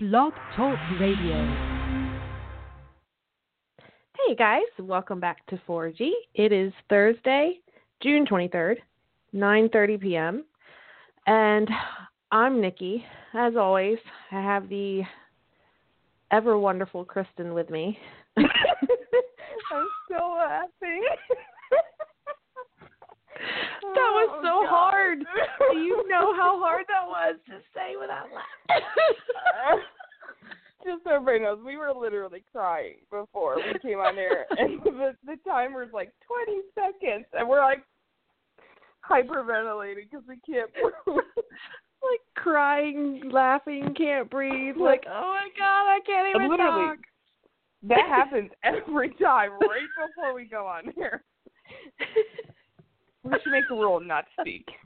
Blog Talk Radio. Hey guys, welcome back to 4G. It is Thursday, June 23rd, 9:30 p.m. And I'm Nikki. As always, I have the ever wonderful Kristin with me. I'm so laughing. That was Oh, so God. hard. Do you know how hard that was to say without laughing? Just so everybody knows, we were literally crying before we came on air, and the the timer's like 20 seconds, and we're like hyperventilating because we can't breathe. like crying, laughing, can't breathe. Like, oh my god, I can't even Literally. talk. That happens every time, right before we go on air. We should make a rule not to speak.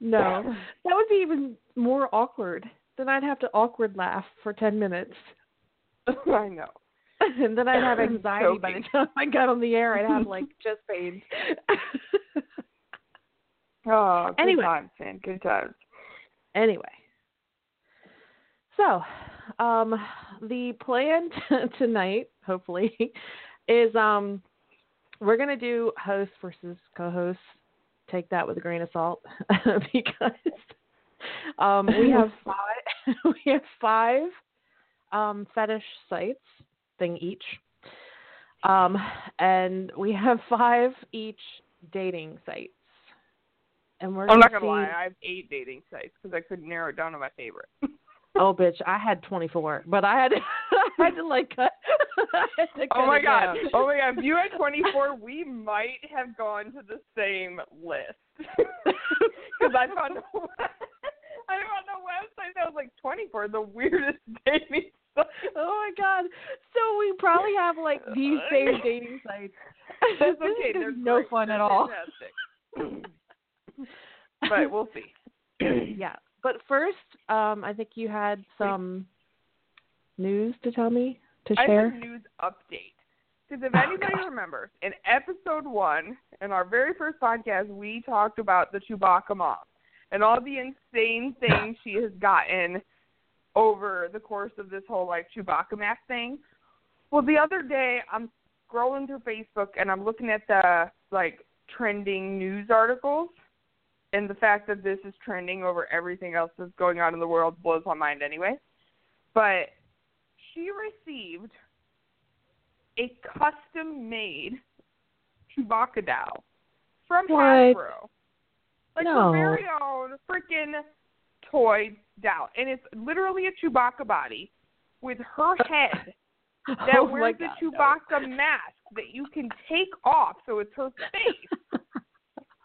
No, that would be even more awkward. Then I'd have to awkward laugh for ten minutes, I know. and then I'd have anxiety by the time I got on the air. I'd have like chest pains. Oh, good Anyway. times, man. Good times. anyway, so um, the plan t- tonight, hopefully, is um, we're gonna do host versus co-host. Take that with a grain of salt because um, we have five. we have five um, fetish sites, thing each, um, and we have five each dating sites. And we're I'm not gonna gonna lie, I have eight dating sites because I couldn't narrow it down to my favorite. Oh, bitch! I had 24, but I had had to like cut. I had to oh my god! down. Oh my god! If you had 24, we might have gone to the same list. Because I found a, I found a website that was like 24, the weirdest dating site. Oh my god! So we probably have like these same dating sites. That's okay. is They're no great. fun They're at all. But we'll see. yeah, but first, um, I think you had some news to tell me to I share. have a news update. Because if anybody remembers, in episode one, in our very first podcast, we talked about the Chewbacca mom and all the insane things she has gotten over the course of this whole like Chewbacca mask thing. Well, the other day, I'm scrolling through Facebook and I'm looking at the like trending news articles, and the fact that this is trending over everything else that's going on in the world blows my mind anyway. But she received a custom made Chewbacca doll from What? Hasbro. Like No. her very own freaking toy doll. And it's literally a Chewbacca body with her head that oh wears god, a Chewbacca mask that you can take off so it's her face.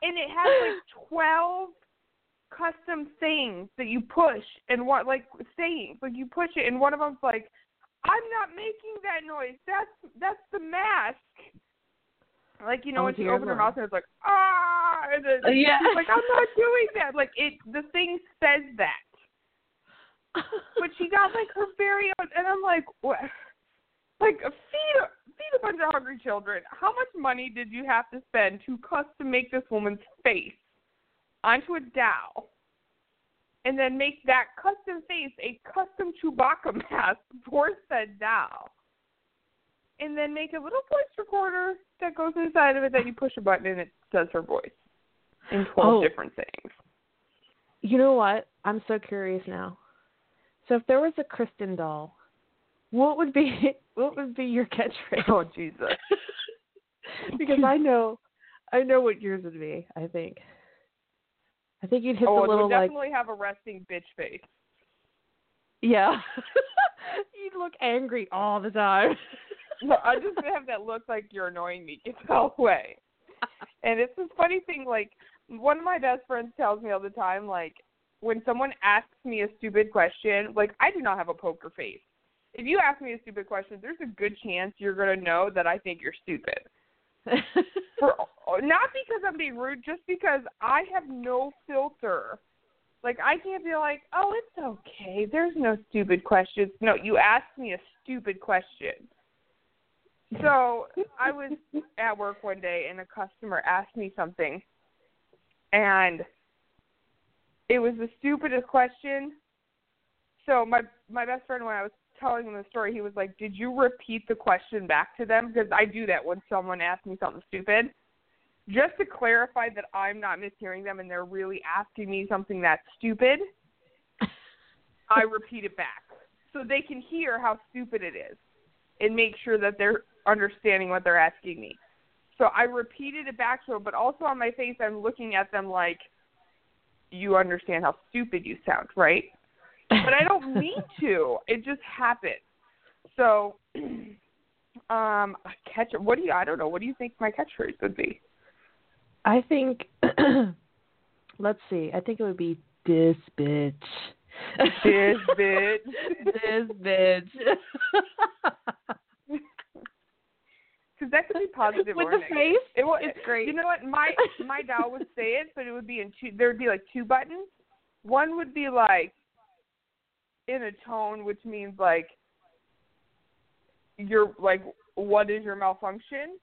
and it has like twelve custom things that you push and what like sayings like you push it and one of them's like i'm not making that noise. That's that's the mask. Like you know Oh, when she opened her mouth and it's like ah and then Uh, yeah. like i'm not doing that. Like it the thing says that. But she got like her very own and i'm like what? Like feed a feed a bunch of hungry children. How much money did you have to spend to custom make this woman's face onto a doll and then make that custom face a custom chewbacca mask for said doll and then make a little voice recorder that goes inside of it that you push a button and it does her voice in 12 Oh. different things You know what? I'm so curious now. So if there was a Kristin doll, what would be what would be your catchphrase? oh jesus because I know, I know what yours would be. I think. I think you'd hit oh the it little like definitely have a resting bitch face yeah. you'd look angry all the time. No, I just have that look like you're annoying me. Get the away. And it's this funny thing, like one of my best friends tells me all the time, like when someone asks me a stupid question, like I do not have a poker face. If you ask me a stupid question, there's a good chance you're gonna know that I think you're stupid. For uh, not because I'm being rude, just because I have no filter. Like I can't be like, oh, it's okay. There's no stupid questions. No, you asked me a stupid question. So I was at work one day and a customer asked me something, and it was the stupidest question. so my my best friend when I was telling him the story, he was like, "Did you repeat the question back to them?" Because I do that when someone asks me something stupid, just to clarify that I'm not mishearing them and they're really asking me something that's stupid. I repeat it back so they can hear how stupid it is and make sure that they're understanding what they're asking me. So I repeated it back to them, but also on my face, I'm looking at them like, "You understand how stupid you sound, right?" But I don't mean to. It just happens. So, um, catch. What do you? I don't know. What do you think my catchphrase would be? I think. let's see. I think it would be this bitch. This bitch. this bitch. Because that could be positive With or the negative. face, It will, it's great. You know what? My my doll would say it, but it would be in two. There would be like two buttons. One would be like in a tone, which means like you're like, what is your malfunction?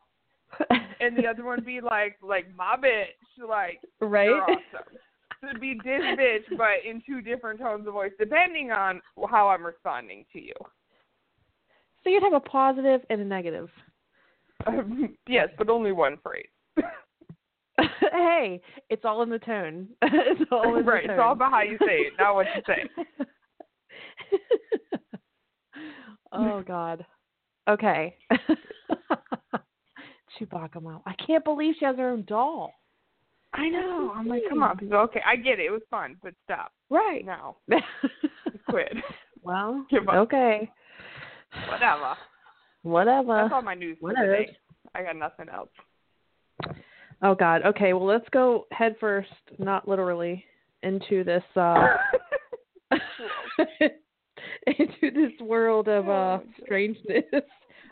And the other one would be like, like my bitch, like right? you're awesome. So it'd be this bitch, but in two different tones of voice, depending on how I'm responding to you. So you'd have a positive and a negative. Um, yes, but only one phrase. hey, it's all in the tone. it's all in right. the tone. It's all about how you say it, not what you say. oh God. Okay. Chewbacca mom. I can't believe she has her own doll. I know. I'm like, come on, people. Okay, I get it. It was fun, but stop. Right. now. quit. well, Give up. okay. Whatever. Whatever. That's all my news Whatever. today. I got nothing else. Oh God. Okay. Well, let's go head first, not literally, into this uh into this world of uh Oh, strangeness.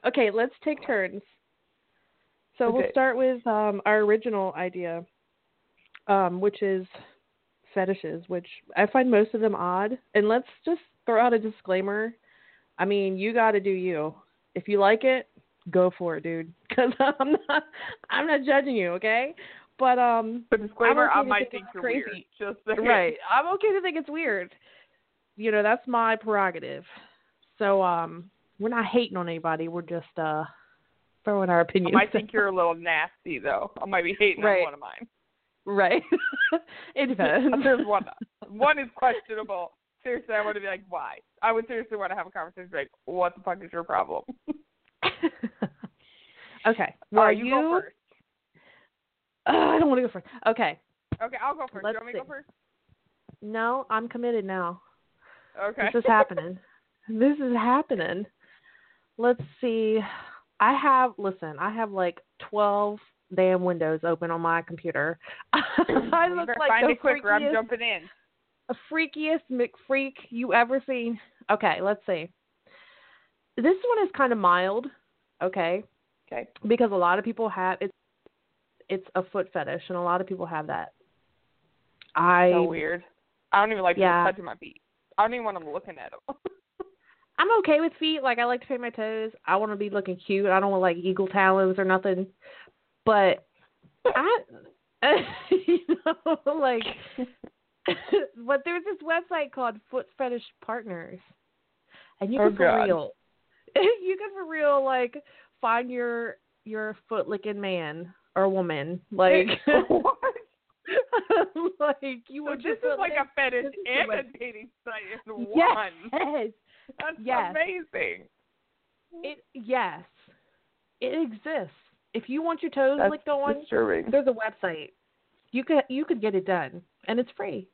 Okay, let's take turns. So we'll start with um our original idea, um, which is fetishes, which I find most of them odd. And let's just throw out a disclaimer. I mean, you got to do you. If you like it, go for it, dude. Because I'm not, I'm not judging you, okay? But um, But disclaimer, I'm okay I to might think think it's you're crazy. weird. Just saying. right, I'm okay to think it's weird. You know, that's my prerogative. So um, we're not hating on anybody. We're just uh throwing our I opinions. might think you're a little nasty though. I might be hating Right. on one of mine. right. it depends. There's one. One is questionable. Seriously, I want to be like, why? I would seriously want to have a conversation. Like, what the fuck is your problem? okay. Well, right, you, go first. Uh, I don't want to go first. Okay. Okay, I'll go first. Let's you want me to go see. first? No, I'm committed now. Okay. This is happening. This is happening. Let's see. I have listen. I have like twelve damn windows open on my computer. I look like find the it quicker, I'm jumping in. a freakiest McFreak you ever seen. Okay, let's see. This one is kind of mild. Okay, Okay. because a lot of people have it's it's a foot fetish, and a lot of people have that. I So weird. I don't even like Yeah. people touching my feet. I don't even want them looking at them. I'm okay with feet. Like I like to paint my toes. I want to be looking cute. I don't want like eagle talons or nothing. But I, you know, like, but there's this website called Foot Fetish Partners, and you Oh, can for God. real, you can for real like find your your foot licking man or woman. Like, what? like you So your this is like a fetish This is the and a dating site in Yes. one. That's Yes. amazing. It yes, it exists. If you want your toes That's licked on, disturbing. there's a website. You could you could get it done, and it's free.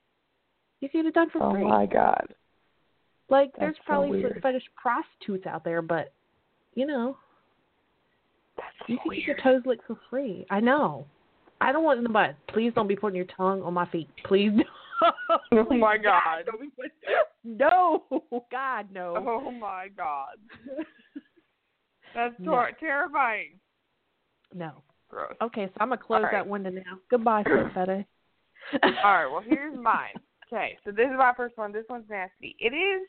You can get it done for Oh free. Oh my god. like that's there's so probably weird. fetish prostitutes out there, but you know That's you can get your toes licked for free. I know. I don't want nobody. Please don't be putting your tongue on my feet. Please. Oh my God. don't be put- No, God, no. Oh my god. That's No. terrifying. No. Gross. Okay, so I'm gonna close All right. that window now. Goodbye, fetish. All right, well here's mine. Okay, so this is my first one. This one's nasty. It is.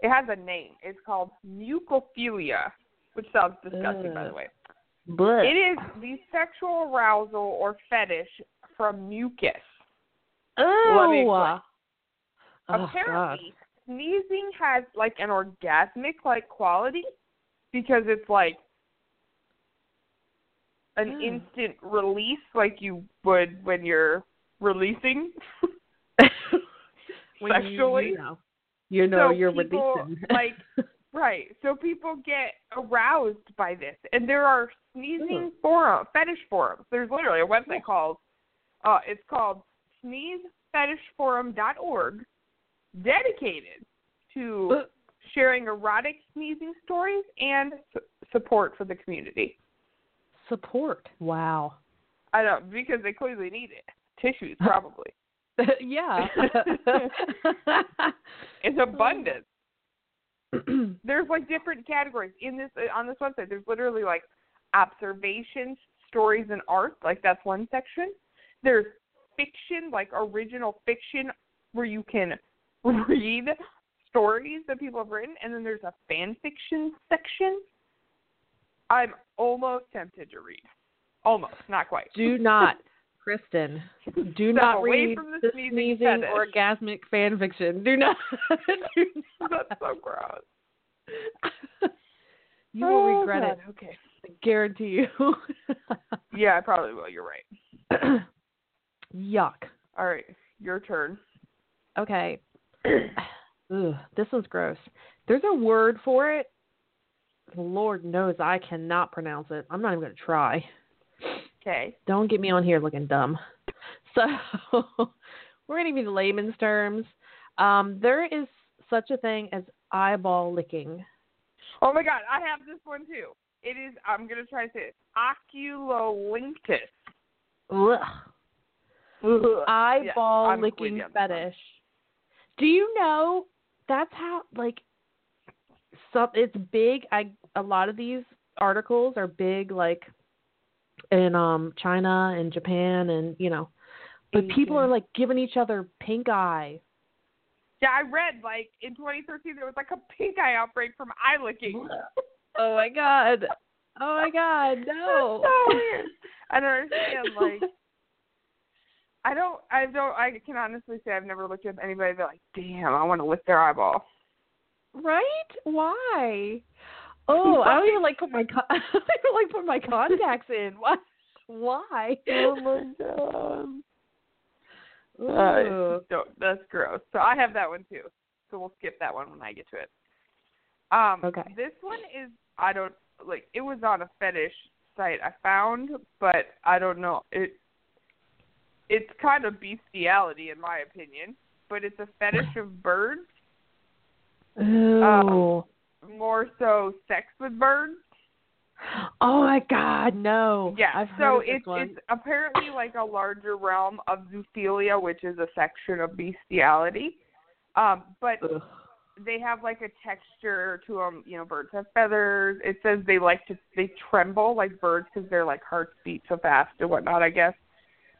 It has a name. It's called mucophilia, which sounds disgusting, by the way. But It is the sexual arousal or fetish from mucus. Oh. Oh, God. Apparently, sneezing has like an orgasmic like quality because it's like an Hmm. instant release like you would when you're releasing. When you- Sexually? you know, you know So you're people, releasing. like right. So people get aroused by this. And there are sneezing forums, fetish forums. There's literally a website called uh it's called sneezefetishforum.org dedicated to sharing erotic sneezing stories and su- support for the community. support. Wow. I don't because they clearly need it. Tissues probably. yeah. It's abundant. there's like different categories in this uh, on this website. There's literally like observations, stories, and art. Like that's one section. There's fiction, like original fiction, where you can read stories that people have written, and then there's a fan fiction section. I'm almost tempted to read. Almost, not quite. do not, Kristin. Do Step not read from the the sneezing sneezing orgasmic fan fiction. Do not. do not. That's so gross. you will Oh, regret God, it. Okay. I guarantee you. Yeah, I probably will. You're right. Yuck. All right, your turn. Okay. Ugh, this one's gross. There's a word for it. Lord knows I cannot pronounce it. I'm not even going to try. Okay. Don't get me on here looking dumb. So we're going to use layman's terms. Um, there is such a thing as eyeball licking. Oh my God, I have this one too. It is. I'm gonna try to say it. Oculolinctus. Ugh. Eyeball I'm licking you on this one. fetish. Do you know that's how like some it's big. I a lot of these articles are big like in um China and Japan and you know but people are like giving each other pink eye. Yeah, I read like in 2013 there was like a pink eye outbreak from eye licking. Oh my god. Oh my god, no. That's so weird. I don't understand. Like, I don't. I don't. I can honestly say I've never looked at anybody that like, damn, I want to lick their eyeball. Right? Why? Oh, I don't even like put my con- I don't even like put my contacts in. Why? Why? Oh my god. Uh, don't, that's gross. So I have that one too. So we'll skip that one when I get to it. Um, Okay. This one is I don't like. It was on a fetish site I found, but I don't know it. It's kind of bestiality in my opinion, but it's a fetish of birds, Ooh. more so sex with birds. oh my god, no. Yeah, I've so it's it's apparently like a larger realm of zoophilia, which is a section of bestiality. Um, but Ugh. they have like a texture to them. You know, birds have feathers. It says they like to they tremble like birds because their like hearts beat so fast and whatnot. I guess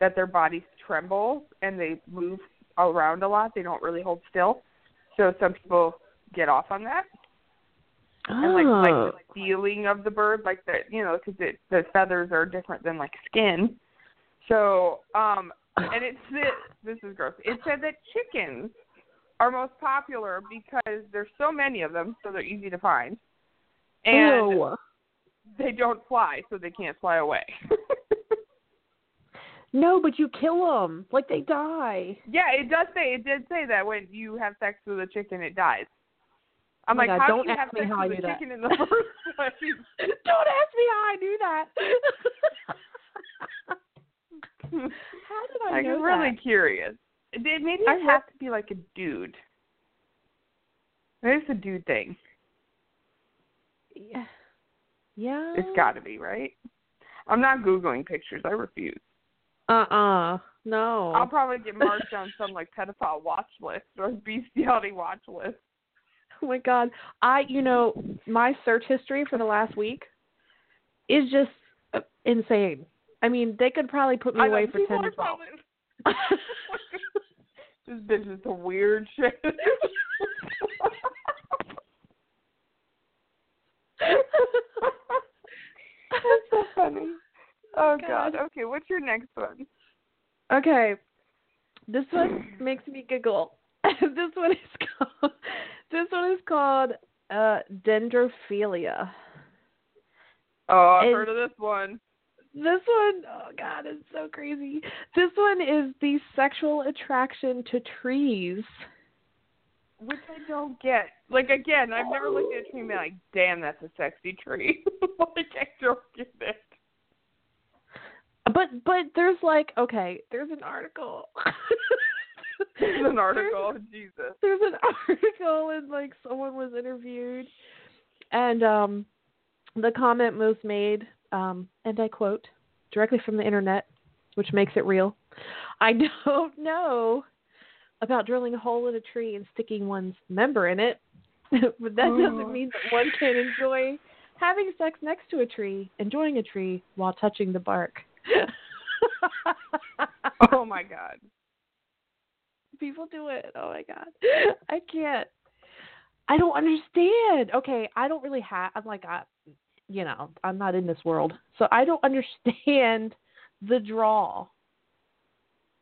that their bodies tremble and they move around a lot. They don't really hold still. So some people get off on that and like like Oh. the feeling of the bird, like the you know because it the feathers are different than like skin. So um and it's this is gross. It said that chickens are most popular because there's so many of them, so they're easy to find, and Ew. they don't fly, so they can't fly away. No, but you kill them. Like they die. yeah, it does say it did say that when you have sex with a chicken, it dies. I'm Oh like, God, how don't do you ask have me sex how I with a knew that. chicken in the first place? Don't ask me how I knew that. how did I I'm know really that? curious. It, maybe I it has to be like a dude. Maybe it's a dude thing. Yeah. Yeah. It's got to be, right? I'm not googling pictures. I refuse. Uh-uh. No. I'll probably get marked on some like pedophile watch list or bestiality watch list. Oh my god. I you know, my search history for the last week is just uh, insane. I mean, they could probably put me I away for 10 are to 12. probably- this bitch is some weird shit. That's so funny. Oh God. God. Okay, what's your next one? okay. This one makes me giggle. this one is called this one is called uh, dendrophilia. Oh, I've And- heard of this one. This one, oh god, it's so crazy. This one is the sexual attraction to trees. Which I don't get. Like again, I've never looked at a tree and been like, "Damn, that's a sexy tree." like I don't. But but there's like okay, there's an article. There's an article. Jesus. There's an article and like someone was interviewed and um the comment was made, um, and I quote, directly from the internet, which makes it real. I don't know about drilling a hole in a tree and sticking one's member in it, but that Oh. doesn't mean that one can enjoy having sex next to a tree, enjoying a tree while touching the bark. Oh my god. People do it. Oh my god. I can't. I don't understand. Okay, I don't really have I'm like I you know, I'm not in this world. So I don't understand the draw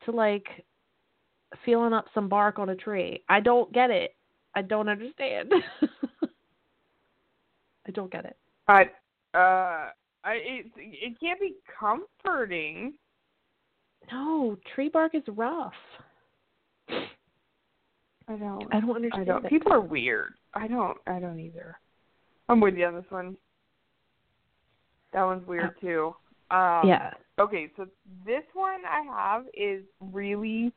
to like feeling up some bark on a tree. I don't get it. I don't understand. I don't get it. I uh I it it can't be comforting. No, tree bark is rough. I don't I don't understand. I don't it. people are weird. I don't I don't either. I'm with you on this one. That one's weird too. Um yeah. Okay, so this one I have is really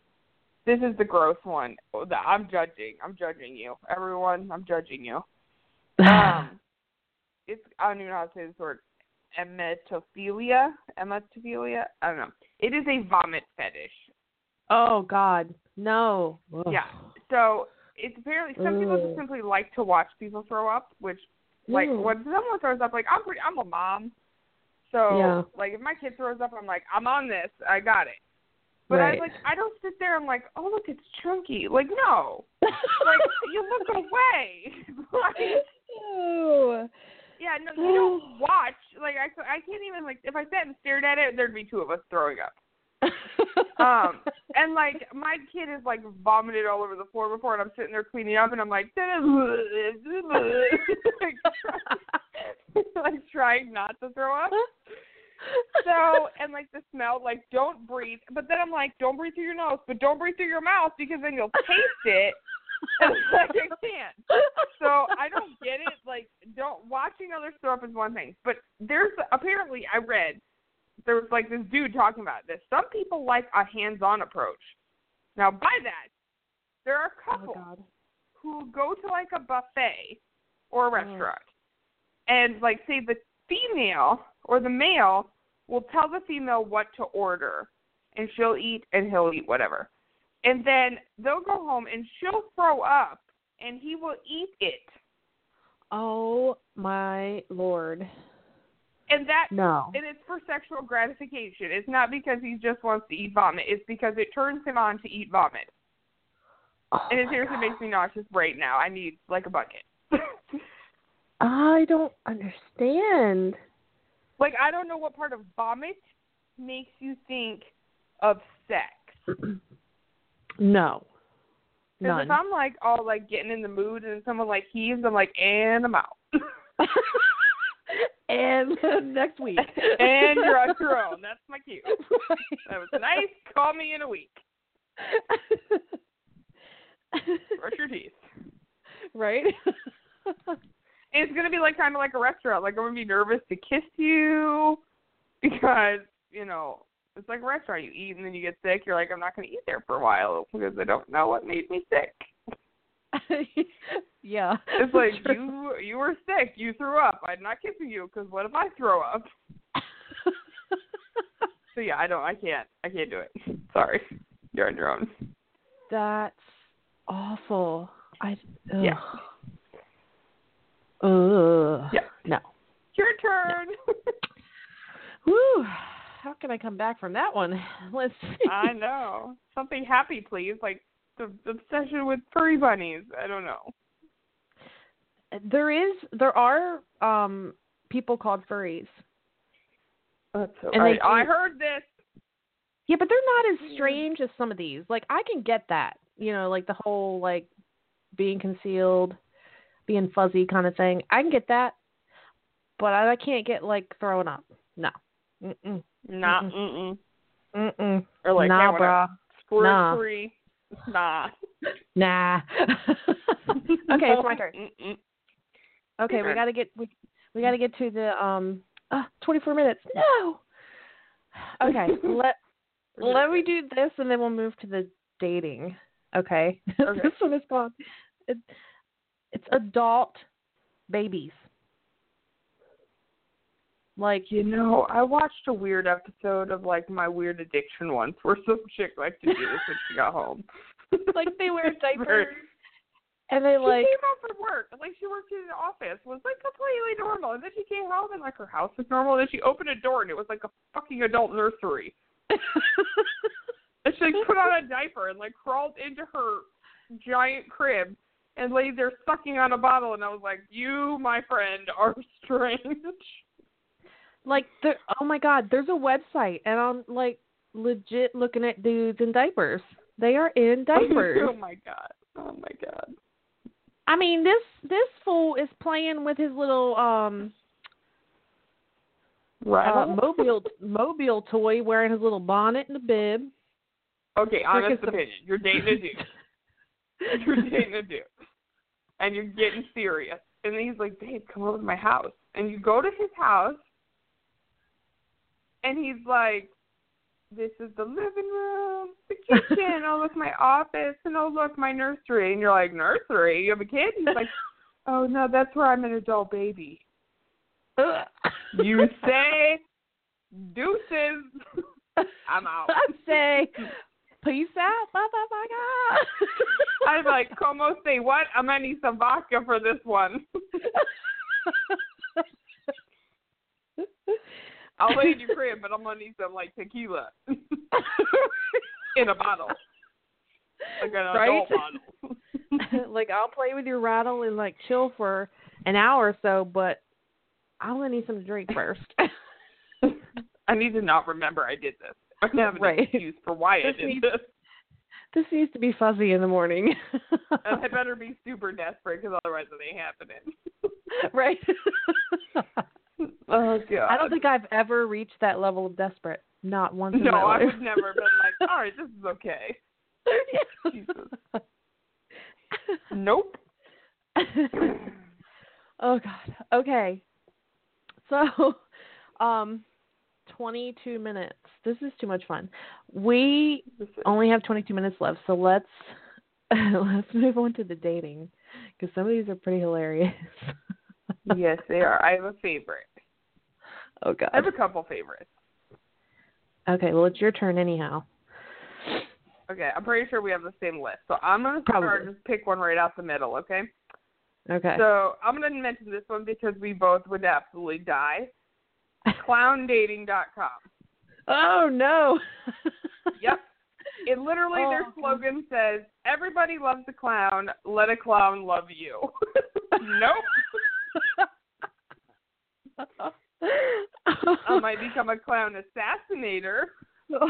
this is the gross one. Oh, I'm judging. I'm judging you. Everyone, I'm judging you. Um it's I don't even know how to say this word. Emetophilia? Emetophilia? I don't know. It is a vomit fetish. oh God, no. Yeah. So it's apparently some people just simply like to watch people throw up, which like Ugh. when someone throws up, like I'm pretty, I'm a mom, so Yeah. like if my kid throws up, I'm like I'm on this, I got it. But Right. I like I don't sit there. I'm like, oh look, it's chunky. Like no, like you look away. like, Ew. Yeah, no, you don't watch. Like I I can't even like if I sat and stared at it, there'd be two of us throwing up. Um, and like my kid is like vomited all over the floor before, and I'm sitting there cleaning up, and I'm like, like, like trying not to throw up. So and like the smell, like don't breathe. But then I'm like, don't breathe through your nose, but don't breathe through your mouth because then you'll taste it. Like I can't. So I don't get it. Like, don't watching others throw up is one thing, but there's apparently I read there was like this dude talking about this. Some people like a hands-on approach. Now, by that, there are oh couples God. who go to like a buffet or a mm. restaurant, and like say the female or the male will tell the female what to order, and she'll eat and he'll eat whatever, and then they'll go home and she'll throw up and he will eat it, Oh my lord. and that No. and it's for sexual gratification. It's not because he just wants to eat vomit. It's because it turns him on to eat vomit. Oh And it seriously God. makes me nauseous right now. I need like a bucket. I don't understand. like I don't know what part of vomit makes you think of sex. no. Because None. if I'm like all like getting in the mood and someone like heaves, I'm like, and I'm out. and next week. and you're on your own. That's my cue. Right. That was nice. Call me in a week. Brush your teeth. right? It's gonna be like kind of like a restaurant. Like I'm gonna be nervous to kiss you because you know it's like a restaurant. You eat and then you get sick. You're like, I'm not gonna eat there for a while because I don't know what made me sick. yeah. It's like you you were sick. You threw up. I'm not kissing you because what if I throw up? So yeah, I don't. I can't. I can't do it. Sorry, you're on your own. That's awful. I ugh. Yeah. Ugh. Yeah. No. Your turn. Woo. Can I come back from that one? Let's see. I know. Something happy, please. Like the, the obsession with furry bunnies. I don't know. There is there are um people called furries. That's so. And I, they I heard this. Yeah, but they're not as strange as some of these. Like I can get that. You know, like the whole like being concealed. being fuzzy kind of thing. I can get that, but I, I can't get like throwing up. No. Mm-mm. Nah, Mm-mm. mm-mm. Or like, nah, wanna brah. squirt Nah. free. Nah. Nah. okay, it's my turn. Mm-mm. Okay, we gotta get we we gotta get to the um uh, 24 minutes. No. Okay, let let me do this and then we'll move to the dating. Okay. Okay. this one is called it, it's adult babies. Like You know, I watched a weird episode of like my weird addiction once, where some chick liked to do this when she got home. like they wear diapers and they like She like came home from work, like she worked in an office, was like completely normal, and then she came home and like her house was normal. And then she opened a door and it was like a fucking adult nursery. And she like put on a diaper and like crawled into her giant crib and laid there sucking on a bottle. And I was like, "You, my friend, are strange." Like there oh my god, there's a website and I'm like legit looking at dudes in diapers. They are in diapers. oh my god. Oh my god. I mean, this this fool is playing with his little um uh, mobile mobile toy, wearing his little bonnet and a bib. okay, honest opinion. You're dating a dude. You're dating a dude. And you're getting serious. And then he's like, Babe, come over to my house. And you go to his house and he's like, This is the living room, the kitchen, oh look my office, and oh look my nursery and you're like, Nursery? You have a kid? And he's like, Oh no, that's where I'm an adult baby. You say deuces. I'm out. I say, peace out, bye bye bye bye. I'm like, como say what? I'm gonna need some vodka for this one. I'll lay in your crib, but I'm gonna need some like tequila in a bottle, like an Right? adult bottle. like I'll play with your rattle and like chill for an hour or so, but I'm gonna need some to drink first. I need to not remember I did this. I have an Right. excuse for why I This did needs- this. this needs to be fuzzy in the morning. Uh, I better be super desperate because otherwise it ain't happening. right. Oh god. I don't think I've ever reached that level of desperate. Not once in No, I would never been like, all right, this is okay. Jesus. Nope. oh god. Okay. So, um, 22 minutes. This is too much fun. We only have 22 minutes left, so let's let's move on to the dating because some of these are pretty hilarious. yes, they are. I have a favorite. Oh god. I have a couple favorites. Okay, well it's your turn anyhow. Okay, I'm pretty sure we have the same list. So I'm gonna start Probably. just pick one right out the middle, okay? Okay. So I'm gonna mention this one because we both would absolutely die. Clowndating.com. oh no. Yep. It literally their Oh. slogan says, Everybody loves a clown, let a clown love you. nope. I might become a clown assassinator.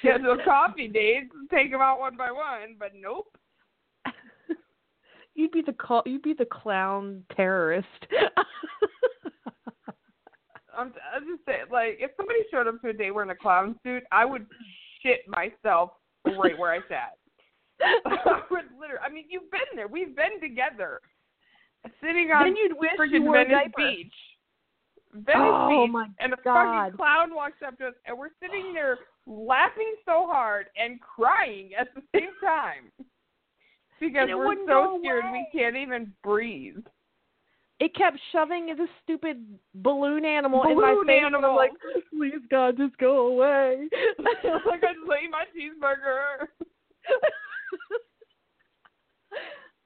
Schedule coffee dates, take them out one by one, but nope. You'd be the call. You'd be the clown terrorist. I'm, I'm just saying, like, if somebody showed up to a date wearing a clown suit, I would shit myself right where I sat. I would literally. I mean, you've been there. We've been together, sitting on then you'd wish you freaking a Venice. Beach. Venice Oh, Beach, and a God. fucking clown walks up to us, and we're sitting there laughing so hard and crying at the same time because we're so scared away. we can't even breathe. It kept shoving this stupid balloon animal in my Balloon face, and I'm like, please God, just go away. like I just ate my cheeseburger.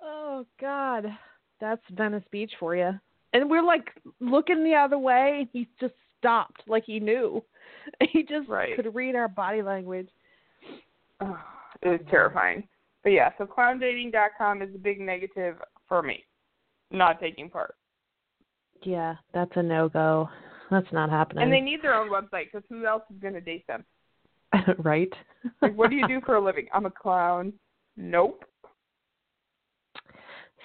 oh God, that's Venice Beach for you. And we're like looking the other way, and he just stopped, like he knew. He just Right. could read our body language. Oh, it was terrifying. But yeah, so clowndating.com is a big negative for me. Not taking part. Yeah, that's a no go. That's not happening. And they need their own website because who else is going to date them? right? Like, what do you do for a living? I'm a clown. Nope.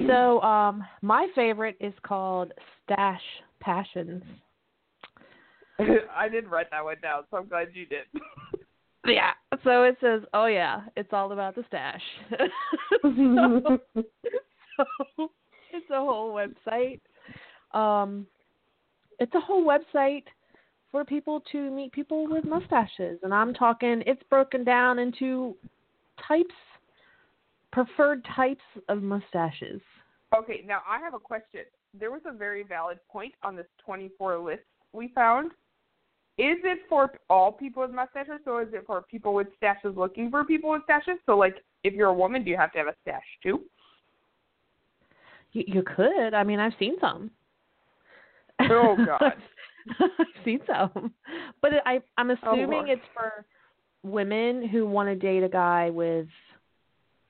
So, um, my favorite is called Stache Passions. I didn't write that one down, so I'm glad you did. Yeah. So it says, "Oh yeah, it's all about the stash." so, so it's a whole website. Um, it's a whole website for people to meet people with mustaches, and I'm talking. It's broken down into types, preferred types of mustaches. Okay, now I have a question. There was a very valid point on this 24 list we found. Is it for all people with mustaches, or is it for people with stashes looking for people with stashes? So, like, if you're a woman, do you have to have a stash too? You, you could. I mean, I've seen some. Oh God. I've seen some, but I I'm oh, assuming Lord. it's for women who want to date a guy with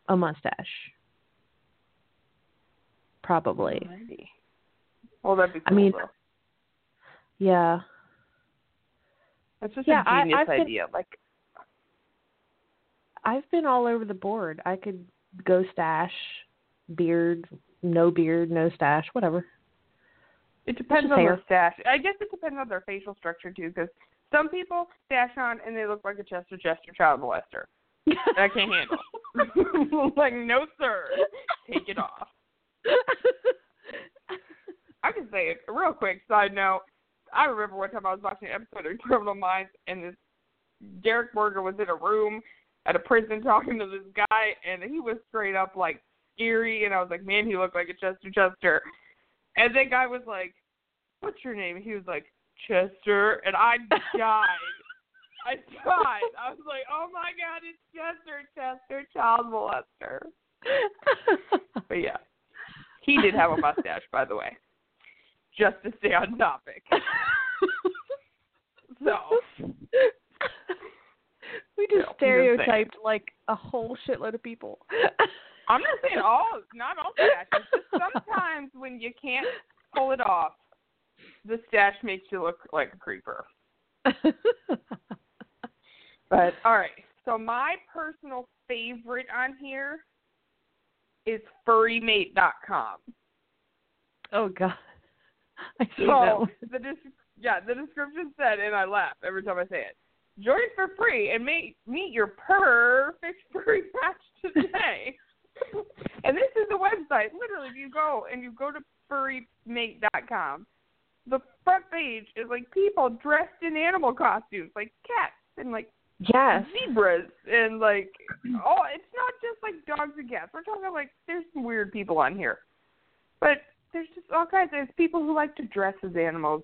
a mustache. Probably. Alrighty. Well, that'd be cool. I mean, though. Yeah. That's just yeah, a I- genius I've been- idea. Like, I've been all over the board. I could go stash, beard, no beard, no stash, whatever. it depends on hair. their stash. I guess it depends on their facial structure too, because some people stash on and they look like a Chester Chester child molester. I can't handle. like, no sir, take it off. I can say it real quick. Side note: I remember one time I was watching an episode of Criminal Minds, and this Derek Berger was in a room at a prison talking to this guy, and he was straight up like scary. And I was like, man, he looked like a Chester Chester. And that guy was like, "What's your name?" He was like, "Chester," and I died. I died. I was like, "Oh my God, it's Chester, Chester, child molester." But yeah, he did have a mustache, by the way, just to stay on topic. So we just just stereotyped like a whole shitload of people. I'm not saying all, not all stashes. Just sometimes when you can't pull it off, the stash makes you look like a creeper. But all right, so my personal favorite on here is furrymate.com. oh god. I So the des- yeah, the description said, and I laugh every time I say it. Join for free and meet meet your perfect furry match today. and this is the website. Literally, if you go and you go to furrymate.com, the front page is like people dressed in animal costumes, like cats and like Yes. zebras and like oh, it's not just like dogs and cats. We're talking like there's some weird people on here, but there's just all kinds. There's people who like to dress as animals,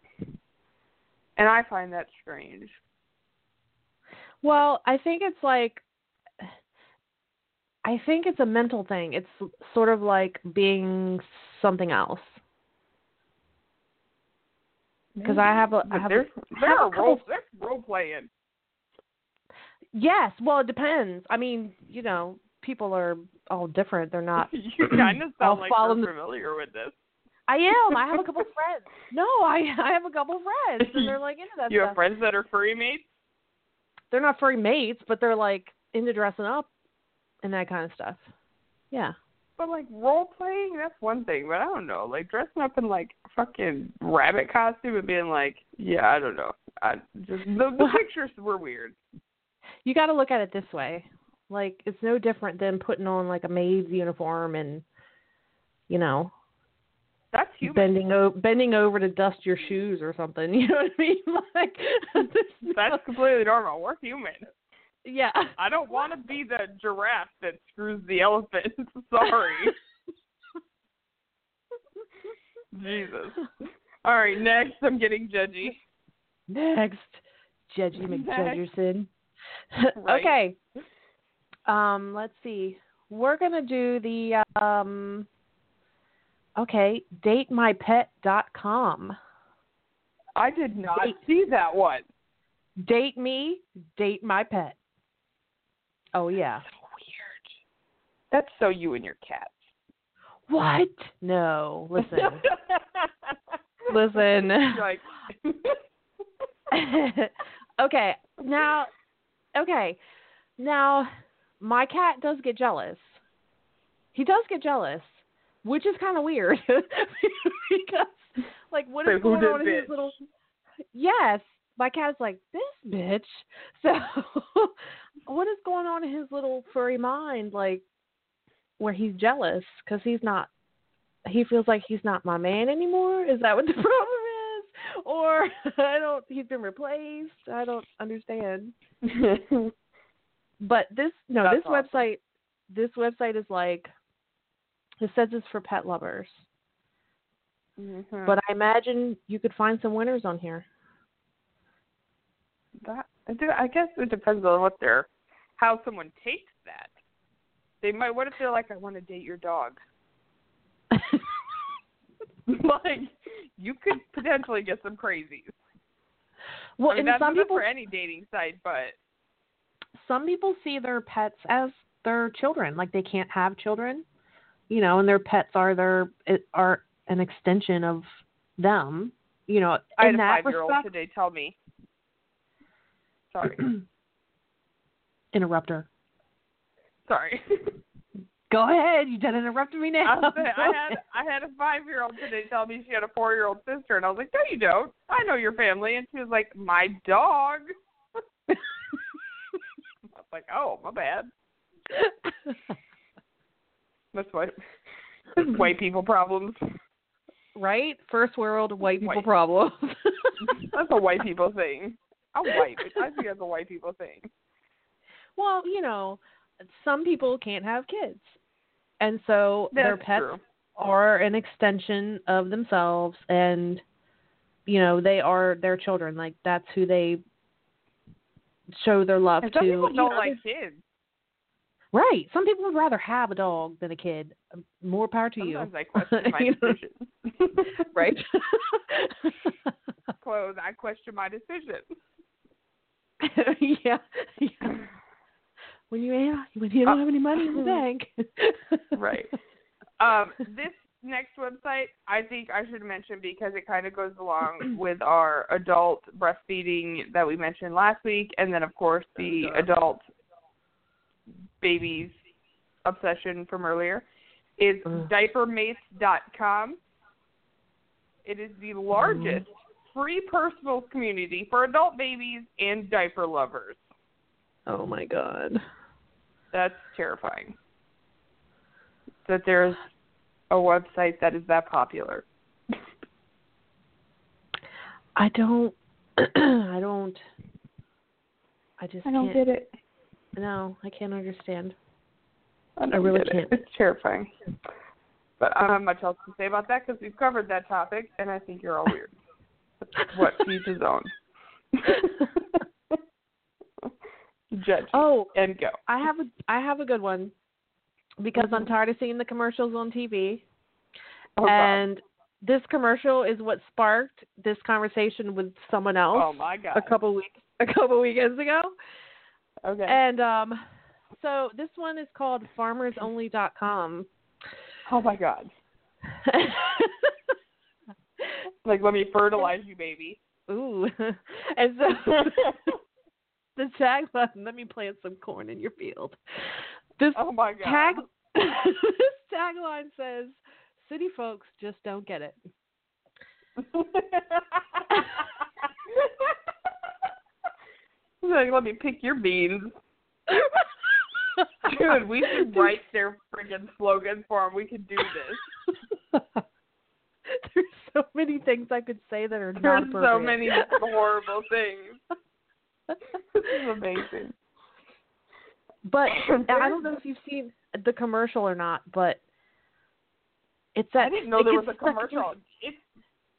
and I find that strange. Well, I think it's like I think it's a mental thing. It's sort of like being something else. Because I have a I have a, there's I have a couple- role there's role playing. Yes. Well, it depends. I mean, you know, people are all different. They're not. you kind of sound like you're familiar with this. I am. I have a couple friends. No, I I have a couple friends, and they're like into that You stuff. have friends that are furry mates. They're not furry mates, but they're like into dressing up and that kind of stuff. Yeah. But like role playing, that's one thing. But I don't know, like dressing up in like fucking rabbit costume and being like, yeah, I don't know. I just the, the pictures were weird. You got to look at it this way. Like it's no different than putting on like a maid's uniform and you know, That's human. bending o- bending over to dust your shoes or something. You know what I mean? Like there's That's no- completely normal. We're human. yeah. I don't want to be the giraffe that screws the elephant. Sorry. Jesus. All right, next. I'm getting judgy. Next, Judgy. McJudgerson. Right. okay. Um, let's see. We're gonna do the um. Okay, datemypet.com. I did not Date. see that one. Date me, date my pet. Oh yeah. So weird. That's so you and your cats. What? No. Listen. Listen. Okay. Now okay. Now my cat does get jealous. He does get jealous. which is kind of weird because like what is going on in his little yes my cat's like this bitch so what is going on in his little furry mind like where he's jealous because he's not he feels like he's not my man anymore is that what the problem or i don't he's been replaced i don't understand but this no That's this awesome. website this website is like it says it's for pet lovers Mhm. but i imagine you could find some winners on here that I do- I guess it depends on what they're how someone takes that. They might. What if they're like, I want to date your dog? like, you could potentially get some crazies. well I mean, and some people for any dating site, but some people see their pets as their children like they can't have children you know and their pets are their are an extension of them you know I had a that five-year-old respect today tell me. Sorry, Interrupter. sorry. go ahead you done interrupted me now saying, I had. I had a five-year-old today tell me she had a four-year-old sister, and I was like, No, you don't. I know your family, and she was like, My dog. I was like, Oh, my bad. That's is white people problems. right first world white people White. problems That's a white people thing. I'm white. I think that's a white people thing. well you know some people can't have kids and so their pets true. are an extension of themselves and you know they are their children like that's who they show their love And to people don't know, like kids. right some people would rather have a dog than a kid um, more power to Sometimes you I question my You decision. right Close. I question my decision. yeah, yeah when you when you don't have any money in the bank right. Um, this next website, I think I should mention because it kind of goes along with our adult breastfeeding that we mentioned last week, and then of course the adult babies obsession from earlier. Is Ugh. diapermates.com. It is the largest free personal community for adult babies and diaper lovers. oh my god That's terrifying. That there's a website that is that popular. i don't i don't i just I can't get it. no i can't understand I, don't I really get it. can't. It's terrifying. But I don't have much else to say about that because we've covered that topic, and I think you're all weird. what each his own. Judge oh and go. I have a I have a good one because I'm Mhm. tired of seeing the commercials on TV. Oh, God. and this commercial is what sparked this conversation with someone else oh my God. a couple weeks a couple weekends ago. Okay. And um so this one is called farmersonly.com. oh my God. Like, let me fertilize you, baby. Ooh. and so the tagline, let me plant some corn in your field. This oh my God. tag this tagline says city folks just don't get it. like, let me pick your beans. Dude, we should write their friggin' slogan for them. We could do this. There's so many things I could say that are There's not so many horrible things. This is amazing. But I don't know if you've seen the commercial or not, but it's that I didn't know there was a commercial. It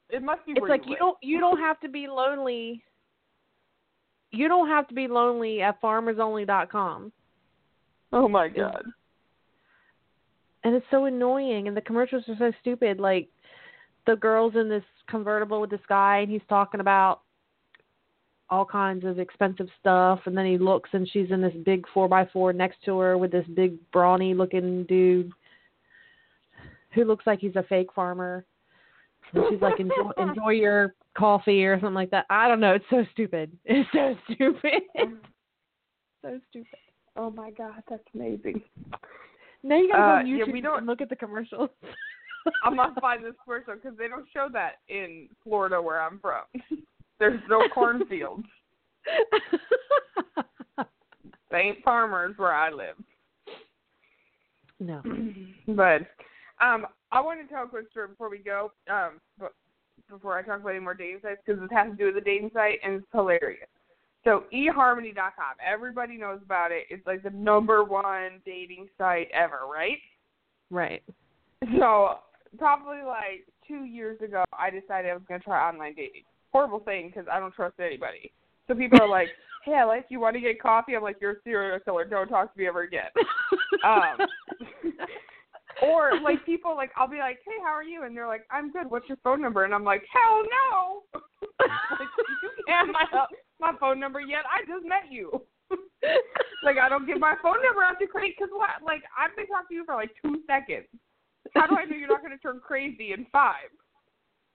it must be It's like you you don't you don't have to be lonely. You don't have to be lonely at farmersonly.com. Oh my god. and it's so annoying and the commercials are so stupid like the girl's in this convertible with this guy and he's talking about all kinds of expensive stuff. And then he looks and she's in this big four by four next to her with this big brawny looking dude who looks like he's a fake farmer. And she's like enjoy, enjoy your coffee or something like that. I don't know. It's so stupid. It's so stupid. So stupid. Oh my god, that's amazing. now you gotta go Uh, on yeah, youtube we don't- and look at the commercials. I must find this commercial because they don't show that in Florida where I'm from. There's no cornfields. St. Farmers where I live. no. but um, I want to tell a quick story before we go. Um, but before I talk about any more dating sites, because this has to do with the dating site and it's hilarious. So eharmony.com, everybody knows about it. It's like the number one dating site ever, right? Right. So probably like two years ago, I decided I was going to try online dating. Horrible thing because I don't trust anybody. So people are like, "Hey, Alex, you want to get coffee?" I'm like, "You're a serial killer. Don't talk to me ever again." um, or like people like I'll be like, "Hey, how are you?" And they're like, "I'm good. What's your phone number?" And I'm like, "Hell no! like, you can't have my my phone number yet. I just met you." like I don't give my phone number out to crazy because what? Like I've been talking to you for like two seconds. How do I know you're not going to turn crazy in five?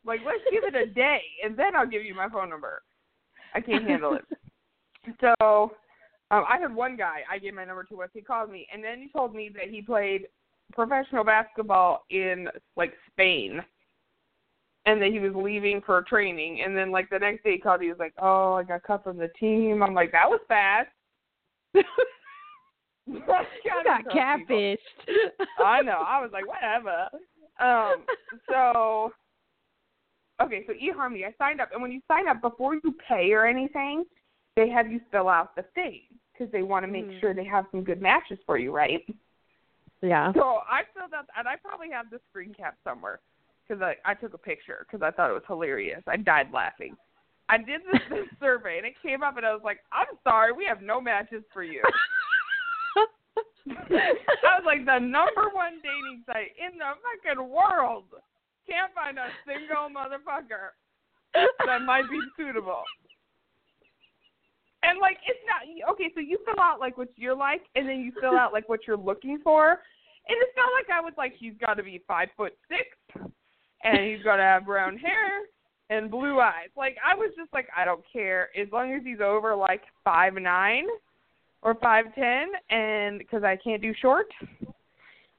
Like let's give it a day and then I'll give you my phone number. I can't handle it. So um, I had one guy I gave my number to once he called me, and then he told me that he played professional basketball in like Spain, and that he was leaving for training. And then like the next day he called, he was like, "Oh, I got cut from the team." I'm like, "That was fast." You got catfished. I know. I was like, whatever. Um. So. Okay, so eHarmony, I signed up, and when you sign up, before you pay or anything, they have you fill out the thing because they want to make Mm. sure they have some good matches for you, right? Yeah. So I filled out, and I probably have the screen cap somewhere because I, I took a picture because I thought it was hilarious. I died laughing. I did this, this survey, and it came up, and I was like, I'm sorry, we have no matches for you. I was like, the number one dating site in the fucking world. Can't find a single motherfucker that might be suitable. And like it's not okay, so you fill out like what you're like and then you fill out like what you're looking for. And it's not like I was like he's gotta be five foot six and he's gotta have brown hair and blue eyes. Like I was just like I don't care as long as he's over like five nine or five ten and because I can't do short.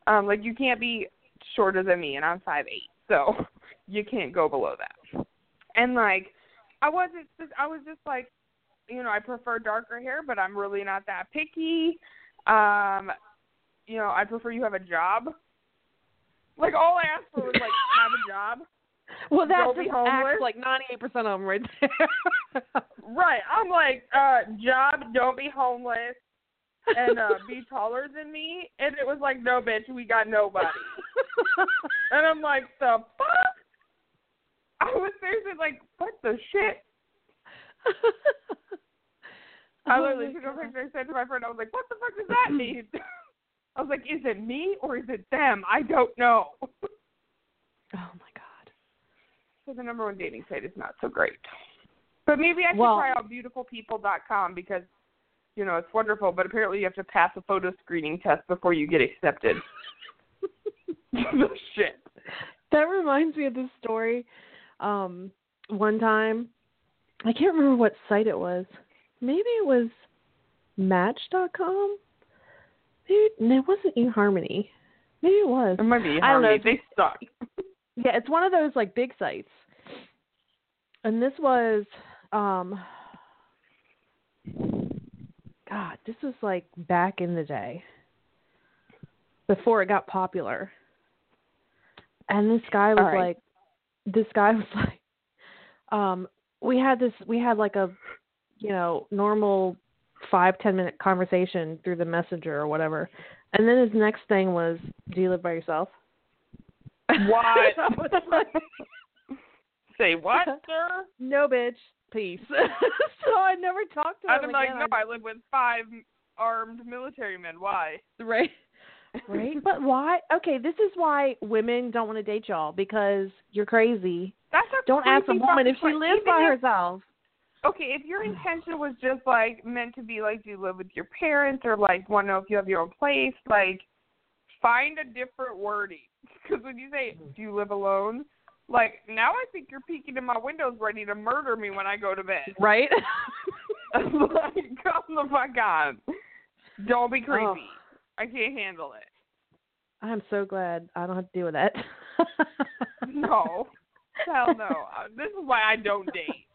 Um, like you can't be shorter than me and I'm five eight, so you can't go below that. And like I wasn't just I was just like you know, I prefer darker hair, but I'm really not that picky. Um, you know, I prefer you have a job. Like all I asked for was like have a job. Well, that Don't just acts like 98% of them right there. Right. I'm like, uh, job, don't be homeless and uh be taller than me and it was like, No bitch, we got nobody. and I'm like, The fuck? I was seriously like, What the shit? I Oh literally took a picture and sent to my friend. I was like, "What the fuck does that mean?" I was like, "Is it me or is it them? I don't know." Oh my god. So the number one dating site is not so great. But maybe I should Well- try out beautifulpeople.com because you know it's wonderful. But apparently you have to pass a photo screening test before you get accepted. Shit. That reminds me of this story. Um, one time, I can't remember what site it was. Maybe it was Match.com. Maybe no, it wasn't eHarmony. Maybe it was. It might be I don't know. They suck. Yeah, it's one of those like big sites. And this was um God, this was like back in the day. Before it got popular. And this guy was right. like this guy was like um we had this we had like a you know, normal five, ten minute conversation through the messenger or whatever. And then his next thing was, Do you live by yourself? What? Like, Say what, sir? no, bitch, peace. so I never talked to I'd him be like, again. no, I live with five armed military men. Why? right, right. But why? Okay, this is why women don't want to date y'all because you're crazy. That's a Don't ask a woman if she lives by if- herself. Okay, if your intention was just like meant to be like, do you live with your parents or like want to know if you have your own place, like find a different wording. Because when you say, mm-hmm. do you live alone? Like now I think you're peeking in my windows ready to murder me when I go to bed. Right? like, come the fuck on. Don't be creepy. Oh. I can't handle it. I'm so glad I don't have to deal with that. no, hell no. Uh, This is why I don't date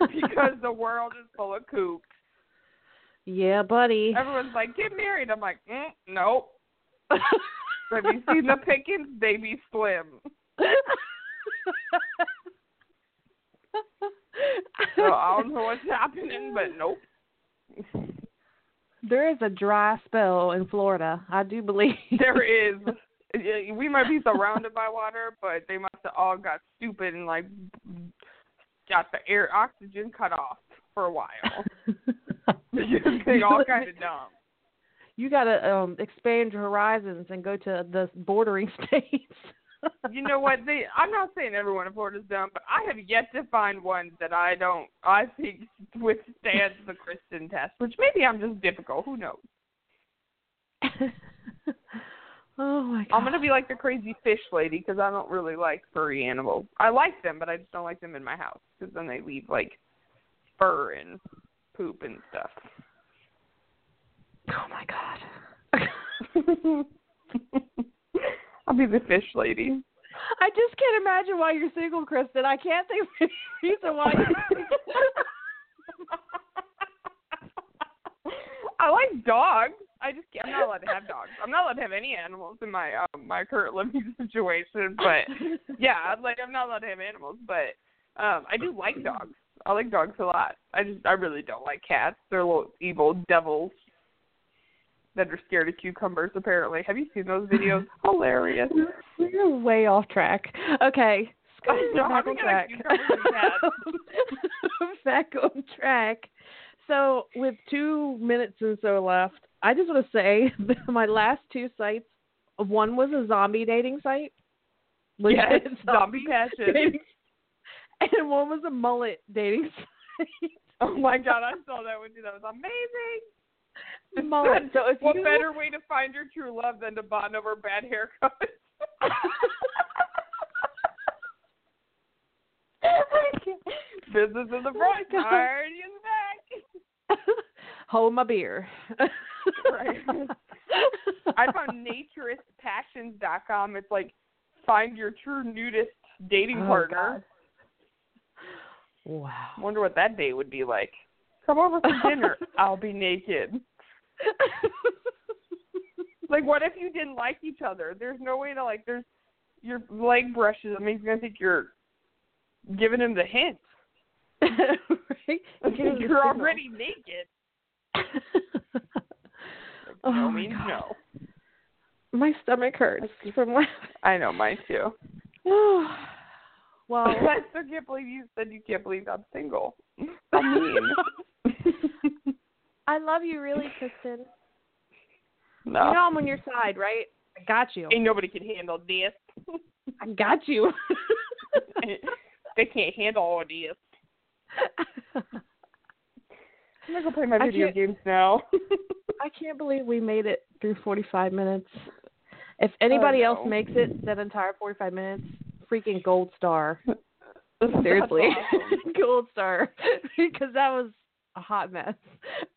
because the world is full of kooks. yeah, buddy. Everyone's like, get married. I'm like, mm, nope. Have you seen the pickings? They be slim. So I don't know what's happening, but nope. There is a dry spell in Florida. I do believe. There is. We might be surrounded by water, but they must have all got stupid and like got the air oxygen cut off for a while. they all kind of dumb. You got to um expand your horizons and go to the bordering states. You know what? They I'm not saying everyone in is dumb, but I have yet to find one that I don't I think withstands the Kristin test. Which maybe I'm just difficult. Who knows? oh my god. I'm gonna be like the crazy fish lady because I don't really like furry animals. I like them, but I just don't like them in my house because then they leave like fur and poop and stuff. Oh my god. I'll be the fish lady. I just can't imagine why you're single, Kristin. I can't think of any reason why you're single. I like dogs. I just can't, I'm not allowed to have dogs. I'm not allowed to have any animals in my um, my current living situation. But yeah, like I'm not allowed to have animals. But um I do like dogs. I like dogs a lot. I just I really don't like cats. They're little evil devils that are scared of cucumbers. Apparently, have you seen those videos? Hilarious. We're way off track. Okay. Know, back on track. back on track. So with two minutes and so left, I just want to say that my last two sites, one was a zombie dating site. Yes, legit zombie passion. dating- and one was a mullet dating site. Oh my god, I saw that one too. That was amazing. Mullet. So if what you better way to find your true love than to bond over bad haircuts? Business in the Oh front, God. party in the back. hold my beer. Right. I found naturistpassions.com. It's like find your true nudist dating Oh, partner. Wow. Wonder what that date would be like. Come over for dinner. I'll be naked. Like, what if you didn't like each other? There's no way to like. There's your leg brushes. I mean, he's gonna think you're giving him the hint. right? The you're already naked. Like, Oh no my means God. no. My stomach hurts from laughing. I know, mine too. well, I still can't believe you said you can't believe I'm single. I mean, I love you really, Kristin. no. You know I'm on your side, right? I got you. Ain't nobody can handle this. I got you. they can't handle all this. I'm gonna go play my video games now. I can't believe we made it through 45 minutes. If anybody else Oh, no. makes it that entire 45 minutes, freaking gold star. Seriously, awesome. gold star, because that was a hot mess.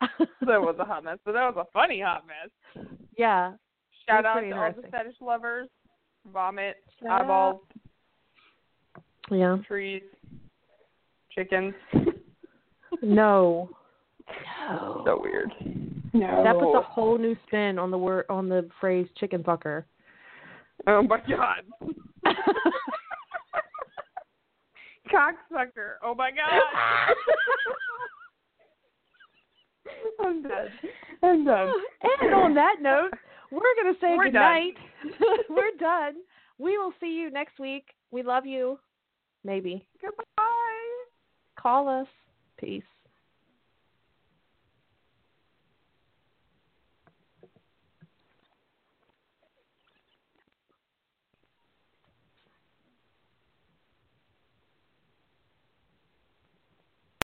that was a hot mess, but that was a funny hot mess. yeah. Shout out to all the fetish lovers. Vomit, Shout eyeballs, Yeah. trees, chickens. No. No. so weird. No. That puts a whole new spin on the word on the phrase chicken fucker. Oh my god. Cocksucker. Oh my god. I'm done. I'm done. and on that note, we're gonna say We're good done. night. we're done. We will see you next week. We love you. Maybe. Goodbye. Call us. Peace.